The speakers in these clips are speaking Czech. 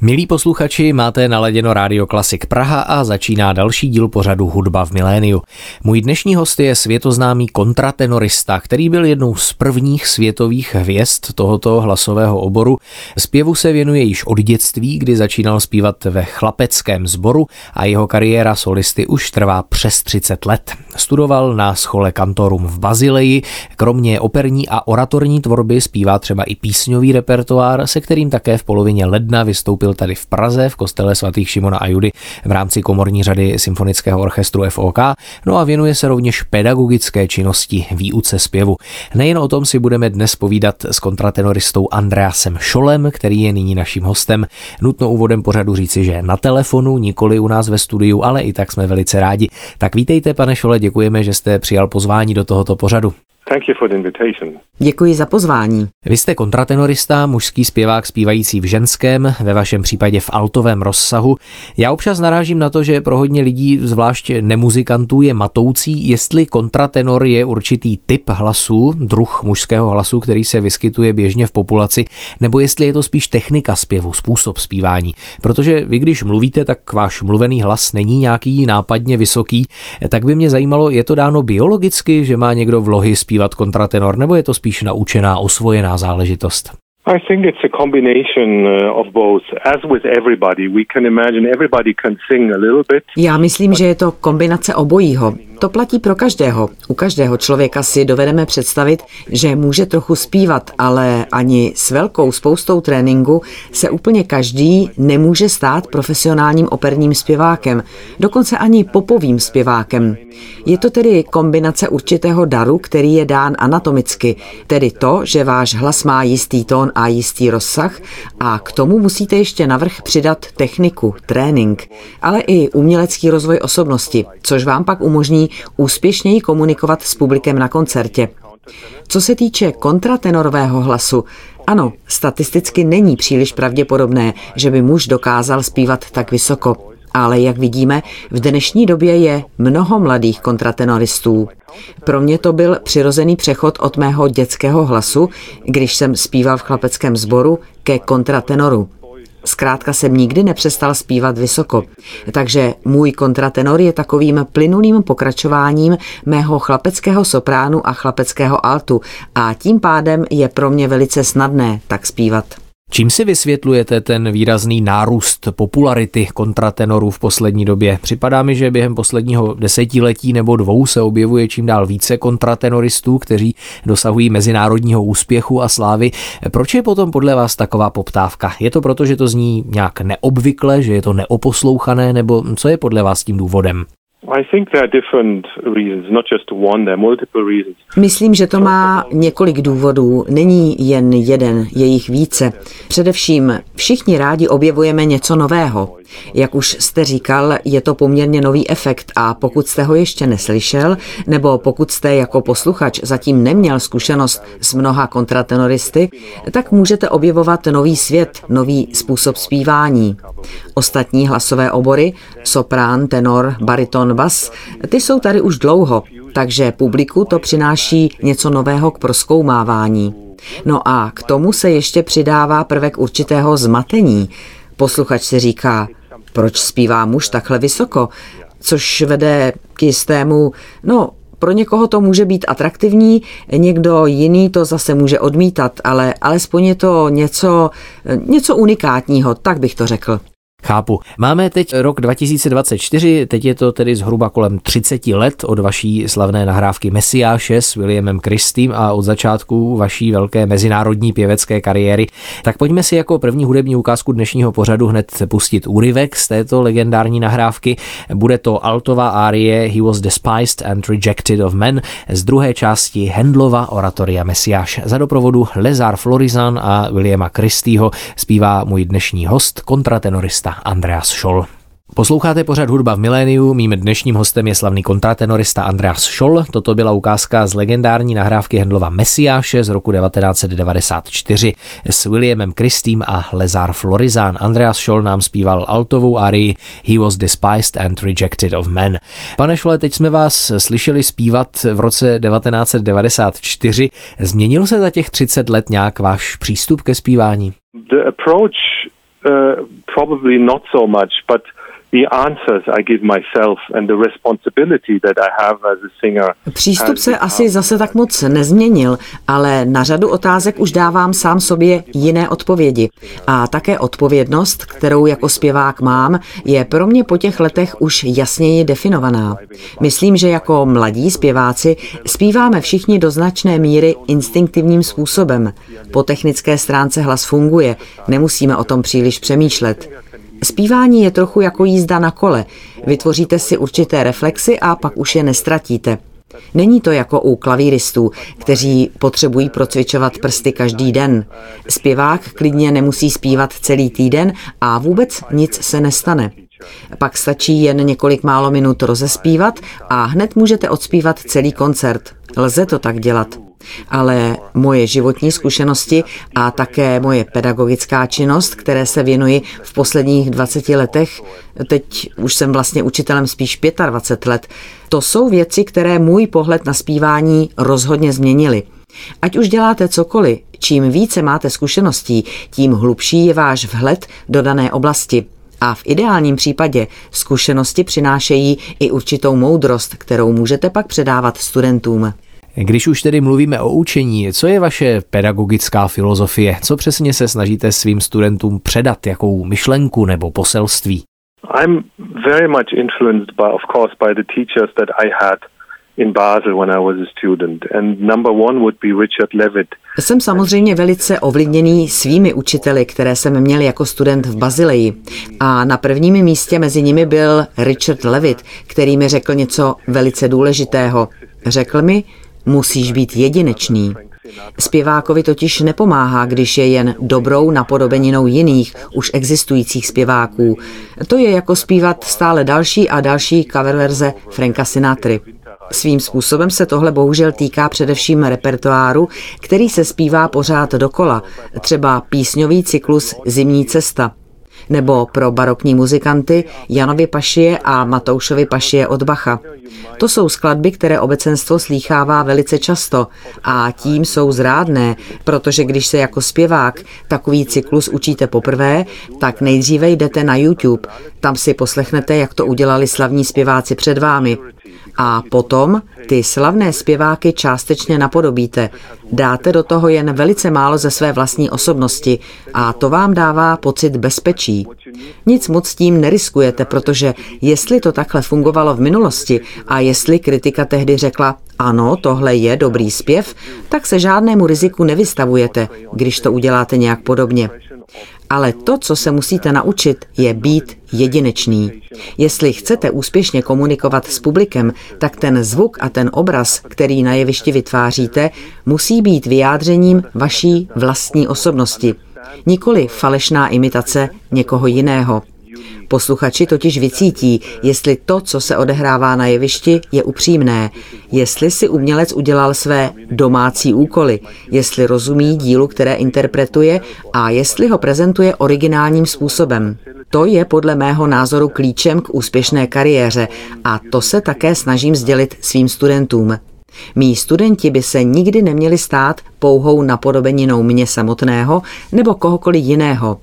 Milí posluchači, máte naladěno Rádio Klasik Praha a začíná další díl pořadu Hudba v miléniu. Můj dnešní host je světoznámý kontratenorista, který byl jednou z prvních světových hvězd tohoto hlasového oboru. Zpěvu se věnuje již od dětství, kdy začínal zpívat ve chlapeckém sboru a jeho kariéra solisty už trvá přes 30 let. Studoval na schole kantorum v Bazileji, kromě operní a oratorní tvorby zpívá třeba i písňový repertoár, se kterým také v polovině ledna vystoupil byl tady v Praze v kostele svatých Šimona a Judy v rámci komorní řady symfonického orchestru FOK, no a věnuje se rovněž pedagogické činnosti výuce zpěvu. Nejen o tom si budeme dnes povídat s kontratenoristou Andreasem Šolem, který je nyní naším hostem. Nutno úvodem pořadu říci, že na telefonu, nikoli u nás ve studiu, ale i tak jsme velice rádi. Tak vítejte, pane Šole, děkujeme, že jste přijal pozvání do tohoto pořadu. Thank you for the invitation. Děkuji za pozvání. Vy jste kontratenorista, mužský zpěvák zpívající v ženském, ve vašem případě v altovém rozsahu. Já občas narážím na to, že pro hodně lidí, zvlášť nemuzikantů, je matoucí, jestli kontratenor je určitý typ hlasu, druh mužského hlasu, který se vyskytuje běžně v populaci, nebo jestli je to spíš technika zpěvu, způsob zpívání. Protože vy, když mluvíte, tak váš mluvený hlas není nějaký nápadně vysoký, tak by mě zajímalo, je to dáno biologicky, že má někdo vlohy zpívat kontratenor, nebo je to spíš naučená, osvojená záležitost? I think it's a combination uh, of both. As with everybody, we can imagine everybody can sing a little bit. Já myslím, že je to kombinace obojího. To platí pro každého. U každého člověka si dovedeme představit, že může trochu zpívat, ale ani s velkou spoustou tréninku se úplně každý nemůže stát profesionálním operním zpěvákem, dokonce ani popovým zpěvákem. Je to tedy kombinace určitého daru, který je dán anatomicky, tedy to, že váš hlas má jistý tón a jistý rozsah a k tomu musíte ještě navrh přidat techniku, trénink, ale i umělecký rozvoj osobnosti, což vám pak umožní úspěšněji komunikovat s publikem na koncertě. Co se týče kontratenorového hlasu, ano, statisticky není příliš pravděpodobné, že by muž dokázal zpívat tak vysoko. Ale jak vidíme, v dnešní době je mnoho mladých kontratenoristů. Pro mě to byl přirozený přechod od mého dětského hlasu, když jsem zpíval v chlapeckém sboru, ke kontratenoru. Zkrátka jsem nikdy nepřestal zpívat vysoko. Takže můj kontratenor je takovým plynulým pokračováním mého chlapeckého sopránu a chlapeckého altu a tím pádem je pro mě velice snadné tak zpívat. Čím si vysvětlujete ten výrazný nárůst popularity kontratenorů v poslední době? Připadá mi, že během posledního desetiletí nebo dvou se objevuje čím dál více kontratenoristů, kteří dosahují mezinárodního úspěchu a slávy. Proč je potom podle vás taková poptávka? Je to proto, že to zní nějak neobvykle, že je to neoposlouchané, nebo co je podle vás tím důvodem? Myslím, že to má několik důvodů. Není jen jeden, je jich více. Především všichni rádi objevujeme něco nového. Jak už jste říkal, je to poměrně nový efekt a pokud jste ho ještě neslyšel, nebo pokud jste jako posluchač zatím neměl zkušenost s mnoha kontratenoristy, tak můžete objevovat nový svět, nový způsob zpívání. Ostatní hlasové obory, soprán, tenor, bariton, bas, ty jsou tady už dlouho, takže publiku to přináší něco nového k proskoumávání. No a k tomu se ještě přidává prvek určitého zmatení. Posluchač si říká, proč zpívá muž takhle vysoko, což vede k jistému, no, pro někoho to může být atraktivní, někdo jiný to zase může odmítat, ale alespoň je to něco, něco unikátního, tak bych to řekl. Chápu. Máme teď rok 2024, teď je to tedy zhruba kolem 30 let od vaší slavné nahrávky Messiáše s Williamem Christým a od začátku vaší velké mezinárodní pěvecké kariéry. Tak pojďme si jako první hudební ukázku dnešního pořadu hned pustit úryvek z této legendární nahrávky. Bude to altová árie He was despised and rejected of men z druhé části Hendlova oratoria Messiáš. Za doprovodu Lezar Florizan a Williama Christýho zpívá můj dnešní host, kontratenorista Andreas Scholl. Posloucháte pořád hudba v miléniu, mým dnešním hostem je slavný kontratenorista Andreas Scholl. Toto byla ukázka z legendární nahrávky Hendlova Mesiáše z roku 1994 s Williamem Christým a Lezar Florizán. Andreas Scholl nám zpíval altovou arii He was despised and rejected of men. Pane Scholle, teď jsme vás slyšeli zpívat v roce 1994. Změnil se za těch 30 let nějak váš přístup ke zpívání? The approach Uh, probably not so much, but Přístup se asi zase tak moc nezměnil, ale na řadu otázek už dávám sám sobě jiné odpovědi. A také odpovědnost, kterou jako zpěvák mám, je pro mě po těch letech už jasněji definovaná. Myslím, že jako mladí zpěváci zpíváme všichni do značné míry instinktivním způsobem. Po technické stránce hlas funguje, nemusíme o tom příliš přemýšlet. Zpívání je trochu jako jízda na kole. Vytvoříte si určité reflexy a pak už je nestratíte. Není to jako u klavíristů, kteří potřebují procvičovat prsty každý den. Zpěvák klidně nemusí zpívat celý týden a vůbec nic se nestane. Pak stačí jen několik málo minut rozespívat a hned můžete odspívat celý koncert. Lze to tak dělat ale moje životní zkušenosti a také moje pedagogická činnost, které se věnuji v posledních 20 letech, teď už jsem vlastně učitelem spíš 25 let, to jsou věci, které můj pohled na zpívání rozhodně změnily. Ať už děláte cokoliv, čím více máte zkušeností, tím hlubší je váš vhled do dané oblasti. A v ideálním případě zkušenosti přinášejí i určitou moudrost, kterou můžete pak předávat studentům. Když už tedy mluvíme o učení, co je vaše pedagogická filozofie? Co přesně se snažíte svým studentům předat, jakou myšlenku nebo poselství? I'm very much influenced by, of course, by the teachers that I had in Basel when I was a student. And number one would be Richard Levitt. Jsem samozřejmě velice ovlivněný svými učiteli, které jsem měl jako student v Bazileji. A na prvním místě mezi nimi byl Richard Levitt, který mi řekl něco velice důležitého. Řekl mi, Musíš být jedinečný. Zpěvákovi totiž nepomáhá, když je jen dobrou napodobeninou jiných, už existujících zpěváků. To je jako zpívat stále další a další coververze Franka Sinatry. Svým způsobem se tohle bohužel týká především repertoáru, který se zpívá pořád dokola, třeba písňový cyklus Zimní cesta nebo pro barokní muzikanty Janovi Pašie a Matoušovi Pašie od Bacha. To jsou skladby, které obecenstvo slýchává velice často a tím jsou zrádné, protože když se jako zpěvák takový cyklus učíte poprvé, tak nejdříve jdete na YouTube, tam si poslechnete, jak to udělali slavní zpěváci před vámi. A potom ty slavné zpěváky částečně napodobíte. Dáte do toho jen velice málo ze své vlastní osobnosti a to vám dává pocit bezpečí. Nic moc tím neriskujete, protože jestli to takhle fungovalo v minulosti a jestli kritika tehdy řekla, ano, tohle je dobrý zpěv, tak se žádnému riziku nevystavujete, když to uděláte nějak podobně. Ale to, co se musíte naučit, je být jedinečný. Jestli chcete úspěšně komunikovat s publikem, tak ten zvuk a ten obraz, který na jevišti vytváříte, musí být vyjádřením vaší vlastní osobnosti. Nikoli falešná imitace někoho jiného. Posluchači totiž vycítí, jestli to, co se odehrává na jevišti, je upřímné, jestli si umělec udělal své domácí úkoly, jestli rozumí dílu, které interpretuje a jestli ho prezentuje originálním způsobem. To je podle mého názoru klíčem k úspěšné kariéře a to se také snažím sdělit svým studentům. Mí studenti by se nikdy neměli stát pouhou napodobeninou mě samotného nebo kohokoliv jiného.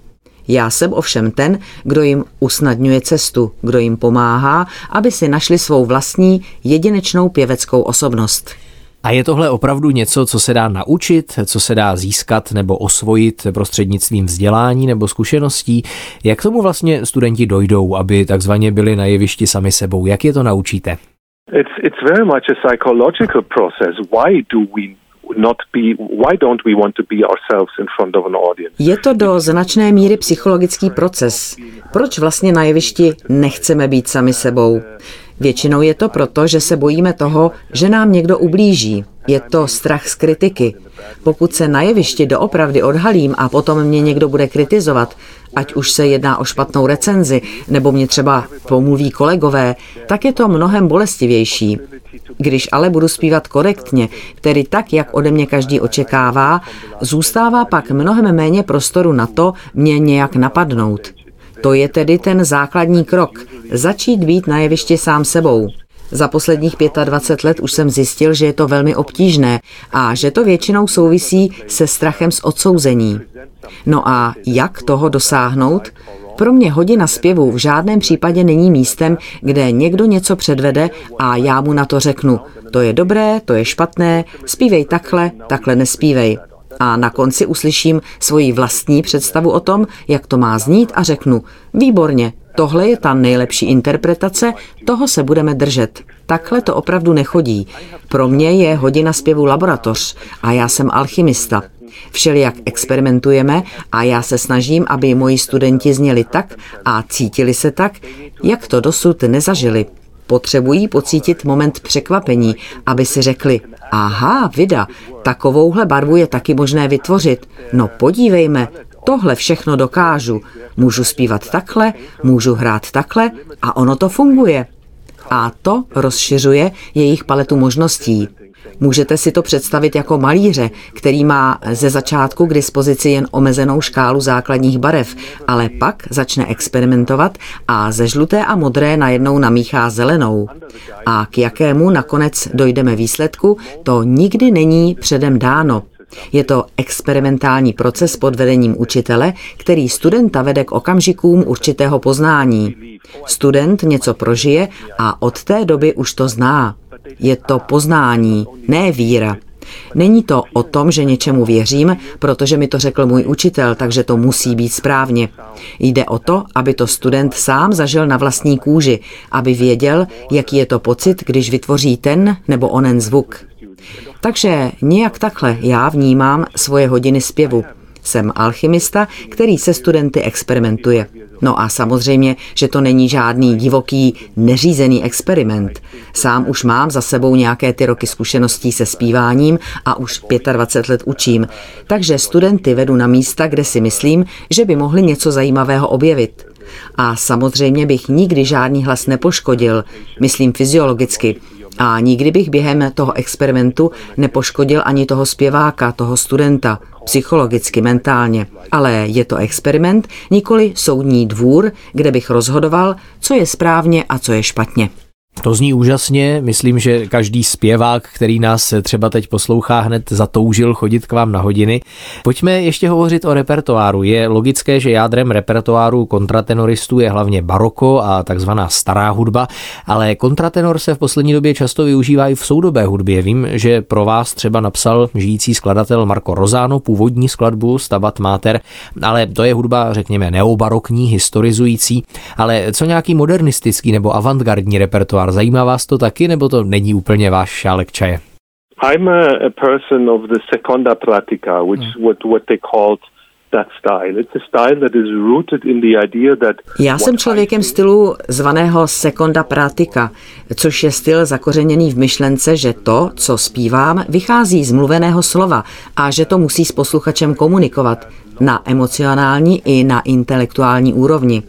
Já jsem ovšem ten, kdo jim usnadňuje cestu, kdo jim pomáhá, aby si našli svou vlastní jedinečnou pěveckou osobnost. A je tohle opravdu něco, co se dá naučit, co se dá získat nebo osvojit prostřednictvím vzdělání nebo zkušeností? Jak tomu vlastně studenti dojdou, aby takzvaně byli na jevišti sami sebou? Jak je to naučíte? It's, it's very much a psychological process. Why do we not be why don't we want to be ourselves in front of an audience Je to do značné míry psychologický proces. Proč vlastně na jevišti nechceme být sami sebou? Většinou je to proto, že se bojíme toho, že nám někdo ublíží. Je to strach z kritiky. Pokud se na jevišti doopravdy odhalím a potom mě někdo bude kritizovat, ať už se jedná o špatnou recenzi, nebo mě třeba pomluví kolegové, tak je to mnohem bolestivější. Když ale budu zpívat korektně, tedy tak, jak ode mě každý očekává, zůstává pak mnohem méně prostoru na to mě nějak napadnout. To je tedy ten základní krok. Začít být na jevišti sám sebou. Za posledních 25 let už jsem zjistil, že je to velmi obtížné a že to většinou souvisí se strachem z odsouzení. No a jak toho dosáhnout? Pro mě hodina zpěvu v žádném případě není místem, kde někdo něco předvede a já mu na to řeknu, to je dobré, to je špatné, zpívej takhle, takhle nespívej. A na konci uslyším svoji vlastní představu o tom, jak to má znít a řeknu, výborně, tohle je ta nejlepší interpretace, toho se budeme držet. Takhle to opravdu nechodí. Pro mě je hodina zpěvu laboratoř a já jsem alchymista. Všelijak experimentujeme a já se snažím, aby moji studenti zněli tak a cítili se tak, jak to dosud nezažili. Potřebují pocítit moment překvapení, aby si řekli, aha, vida, takovouhle barvu je taky možné vytvořit. No podívejme, tohle všechno dokážu. Můžu zpívat takhle, můžu hrát takhle a ono to funguje. A to rozšiřuje jejich paletu možností. Můžete si to představit jako malíře, který má ze začátku k dispozici jen omezenou škálu základních barev, ale pak začne experimentovat a ze žluté a modré najednou namíchá zelenou. A k jakému nakonec dojdeme výsledku, to nikdy není předem dáno. Je to experimentální proces pod vedením učitele, který studenta vede k okamžikům určitého poznání. Student něco prožije a od té doby už to zná. Je to poznání, ne víra. Není to o tom, že něčemu věřím, protože mi to řekl můj učitel, takže to musí být správně. Jde o to, aby to student sám zažil na vlastní kůži, aby věděl, jaký je to pocit, když vytvoří ten nebo onen zvuk. Takže nějak takhle já vnímám svoje hodiny zpěvu. Jsem alchymista, který se studenty experimentuje. No a samozřejmě, že to není žádný divoký, neřízený experiment. Sám už mám za sebou nějaké ty roky zkušeností se zpíváním a už 25 let učím. Takže studenty vedu na místa, kde si myslím, že by mohli něco zajímavého objevit. A samozřejmě bych nikdy žádný hlas nepoškodil, myslím fyziologicky, a nikdy bych během toho experimentu nepoškodil ani toho zpěváka, toho studenta, psychologicky, mentálně. Ale je to experiment, nikoli soudní dvůr, kde bych rozhodoval, co je správně a co je špatně. To zní úžasně, myslím, že každý zpěvák, který nás třeba teď poslouchá, hned zatoužil chodit k vám na hodiny. Pojďme ještě hovořit o repertoáru. Je logické, že jádrem repertoáru kontratenoristů je hlavně baroko a takzvaná stará hudba, ale kontratenor se v poslední době často využívá i v soudobé hudbě. Vím, že pro vás třeba napsal žijící skladatel Marco Rozano původní skladbu Stabat Mater, ale to je hudba, řekněme, neobarokní, historizující, ale co nějaký modernistický nebo avantgardní repertoár repertoár. Zajímá vás to taky, nebo to není úplně váš šálek čaje? I'm a, a person of the seconda pratica, which hmm. what, what they called já jsem člověkem stylu zvaného seconda pratica, což je styl zakořeněný v myšlence, že to, co zpívám, vychází z mluveného slova a že to musí s posluchačem komunikovat na emocionální i na intelektuální úrovni.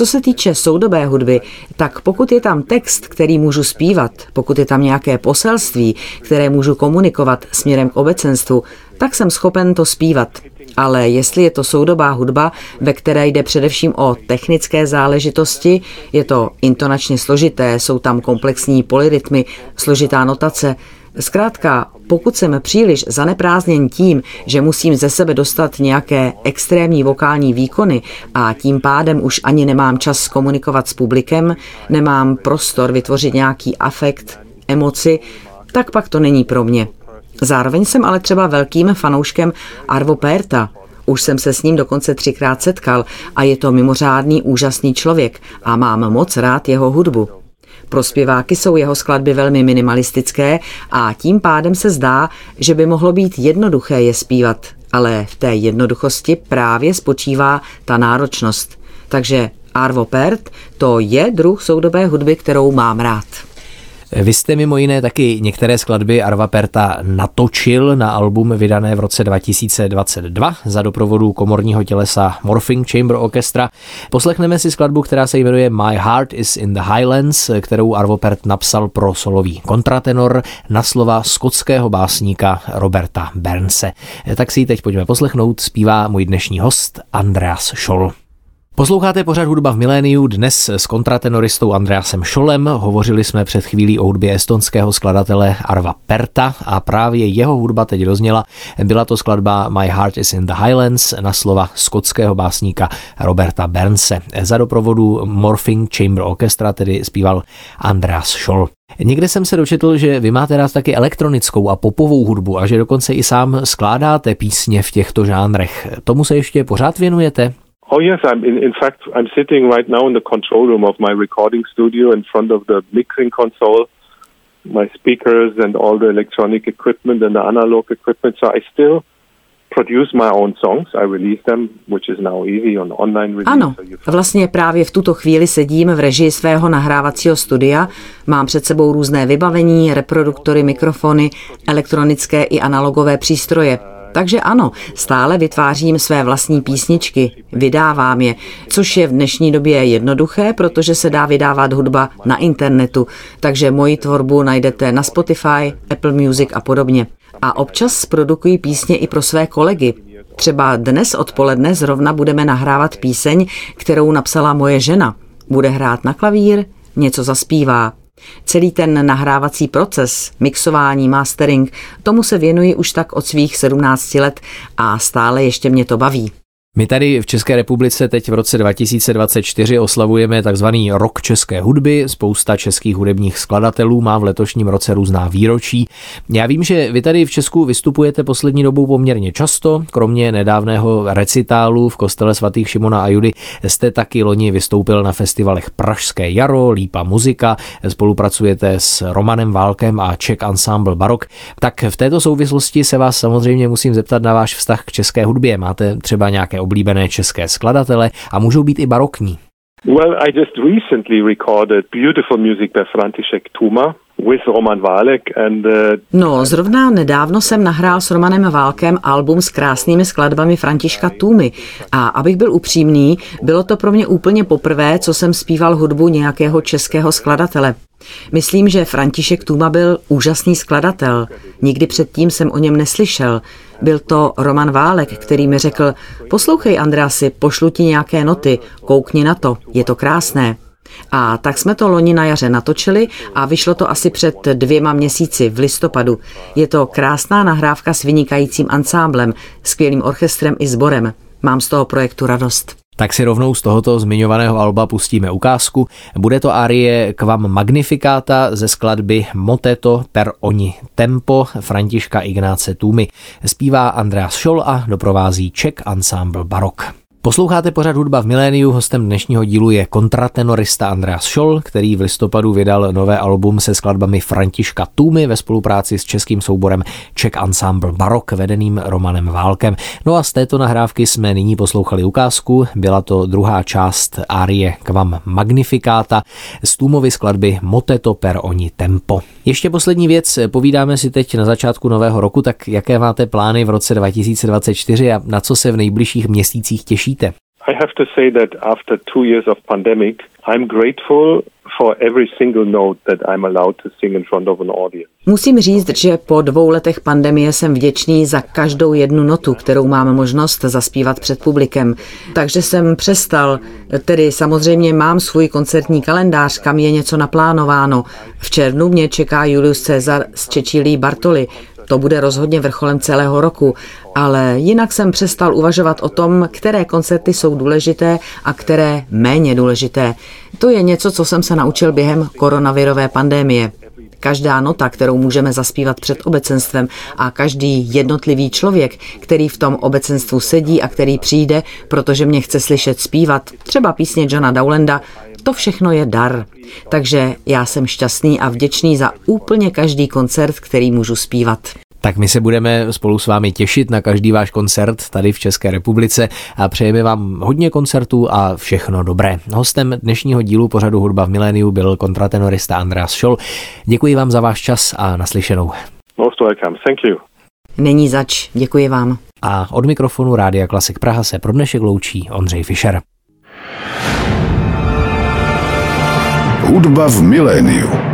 Co se týče soudobé hudby, tak pokud je tam text, který můžu zpívat, pokud je tam nějaké poselství, které můžu komunikovat směrem k obecenstvu, tak jsem schopen to zpívat. Ale jestli je to soudobá hudba, ve které jde především o technické záležitosti, je to intonačně složité, jsou tam komplexní polyrytmy, složitá notace, Zkrátka, pokud jsem příliš zaneprázdněn tím, že musím ze sebe dostat nějaké extrémní vokální výkony a tím pádem už ani nemám čas komunikovat s publikem, nemám prostor vytvořit nějaký afekt, emoci, tak pak to není pro mě. Zároveň jsem ale třeba velkým fanouškem Arvo Perta. Už jsem se s ním dokonce třikrát setkal a je to mimořádný úžasný člověk a mám moc rád jeho hudbu. Pro zpěváky jsou jeho skladby velmi minimalistické a tím pádem se zdá, že by mohlo být jednoduché je zpívat, ale v té jednoduchosti právě spočívá ta náročnost. Takže Arvo Pärt to je druh soudobé hudby, kterou mám rád. Vy jste mimo jiné taky některé skladby Arva Perta natočil na album vydané v roce 2022 za doprovodu komorního tělesa Morphing Chamber Orchestra. Poslechneme si skladbu, která se jmenuje My Heart is in the Highlands, kterou Arvo Pert napsal pro solový kontratenor na slova skotského básníka Roberta Bernse. Tak si ji teď pojďme poslechnout, zpívá můj dnešní host Andreas Scholl. Posloucháte pořád hudba v miléniu dnes s kontratenoristou Andreasem Šolem. Hovořili jsme před chvílí o hudbě estonského skladatele Arva Perta a právě jeho hudba teď rozněla. Byla to skladba My Heart is in the Highlands na slova skotského básníka Roberta Bernse. Za doprovodu Morphing Chamber Orchestra tedy zpíval Andreas Scholl. Někde jsem se dočetl, že vy máte rád taky elektronickou a popovou hudbu a že dokonce i sám skládáte písně v těchto žánrech. Tomu se ještě pořád věnujete? Oh yes, I'm in, in fact I'm sitting right now in the control room of my recording studio in front of the mixing console, my speakers and all the electronic equipment and the analog equipment. So I still produce my own songs. I release them, which is now easy on online release. Ano, vlastně právě v tuto chvíli sedím v režii svého nahrávacího studia. Mám před sebou různé vybavení, reproduktory, mikrofony, elektronické i analogové přístroje. Takže ano, stále vytvářím své vlastní písničky, vydávám je, což je v dnešní době jednoduché, protože se dá vydávat hudba na internetu, takže moji tvorbu najdete na Spotify, Apple Music a podobně. A občas produkuji písně i pro své kolegy. Třeba dnes odpoledne zrovna budeme nahrávat píseň, kterou napsala moje žena. Bude hrát na klavír, něco zaspívá, Celý ten nahrávací proces, mixování, mastering, tomu se věnuji už tak od svých 17 let a stále ještě mě to baví. My tady v České republice teď v roce 2024 oslavujeme takzvaný rok české hudby. Spousta českých hudebních skladatelů má v letošním roce různá výročí. Já vím, že vy tady v Česku vystupujete poslední dobou poměrně často. Kromě nedávného recitálu v kostele svatých Šimona a Judy jste taky loni vystoupil na festivalech Pražské jaro, Lípa muzika, spolupracujete s Romanem Válkem a Czech Ensemble Barok. Tak v této souvislosti se vás samozřejmě musím zeptat na váš vztah k české hudbě. Máte třeba nějaké oblíbené české skladatele a můžou být i barokní. Well, I just recently recorded beautiful music by František Tuma, with Roman Válek and, uh, no, zrovna nedávno jsem nahrál s Romanem Válkem album s krásnými skladbami Františka Tůmy. A abych byl upřímný, bylo to pro mě úplně poprvé, co jsem zpíval hudbu nějakého českého skladatele. Myslím, že František Tuma byl úžasný skladatel. Nikdy předtím jsem o něm neslyšel. Byl to Roman Válek, který mi řekl, poslouchej Andreasi, pošlu ti nějaké noty, koukni na to, je to krásné. A tak jsme to loni na jaře natočili a vyšlo to asi před dvěma měsíci v listopadu. Je to krásná nahrávka s vynikajícím ansámblem, skvělým orchestrem i sborem. Mám z toho projektu radost. Tak si rovnou z tohoto zmiňovaného alba pustíme ukázku. Bude to arie Quam Magnificata ze skladby Moteto per ogni tempo Františka Ignáce Tůmy. Zpívá Andreas Scholl a doprovází Czech Ensemble Barok. Posloucháte pořád hudba v miléniu, hostem dnešního dílu je kontratenorista Andreas Scholl, který v listopadu vydal nové album se skladbami Františka Tumy ve spolupráci s českým souborem Czech Ensemble Barok vedeným Romanem Válkem. No a z této nahrávky jsme nyní poslouchali ukázku, byla to druhá část árie Quam Magnificata z Tumovy skladby Moteto per ogni tempo. Ještě poslední věc, povídáme si teď na začátku nového roku, tak jaké máte plány v roce 2024 a na co se v nejbližších měsících těší? Řešíte? I have to say that after two years of pandemic, I'm grateful for every single note that I'm allowed to sing in front of an audience. Musím říct, že po dvou letech pandemie jsem vděčný za každou jednu notu, kterou mám možnost zaspívat před publikem. Takže jsem přestal, tedy samozřejmě mám svůj koncertní kalendář, kam je něco naplánováno. V červnu mě čeká Julius Cezar s Čečílí Bartoli. To bude rozhodně vrcholem celého roku, ale jinak jsem přestal uvažovat o tom, které koncerty jsou důležité a které méně důležité. To je něco, co jsem se naučil během koronavirové pandémie. Každá nota, kterou můžeme zaspívat před obecenstvem a každý jednotlivý člověk, který v tom obecenstvu sedí a který přijde, protože mě chce slyšet zpívat, třeba písně Johna Dowlanda, to všechno je dar. Takže já jsem šťastný a vděčný za úplně každý koncert, který můžu zpívat. Tak my se budeme spolu s vámi těšit na každý váš koncert tady v České republice a přejeme vám hodně koncertů a všechno dobré. Hostem dnešního dílu pořadu Hudba v miléniu byl kontratenorista Andreas Scholl. Děkuji vám za váš čas a naslyšenou. Most welcome. Thank you. Není zač, děkuji vám. A od mikrofonu Rádia Klasik Praha se pro dnešek loučí Ondřej Fischer. Hudba v miléniu.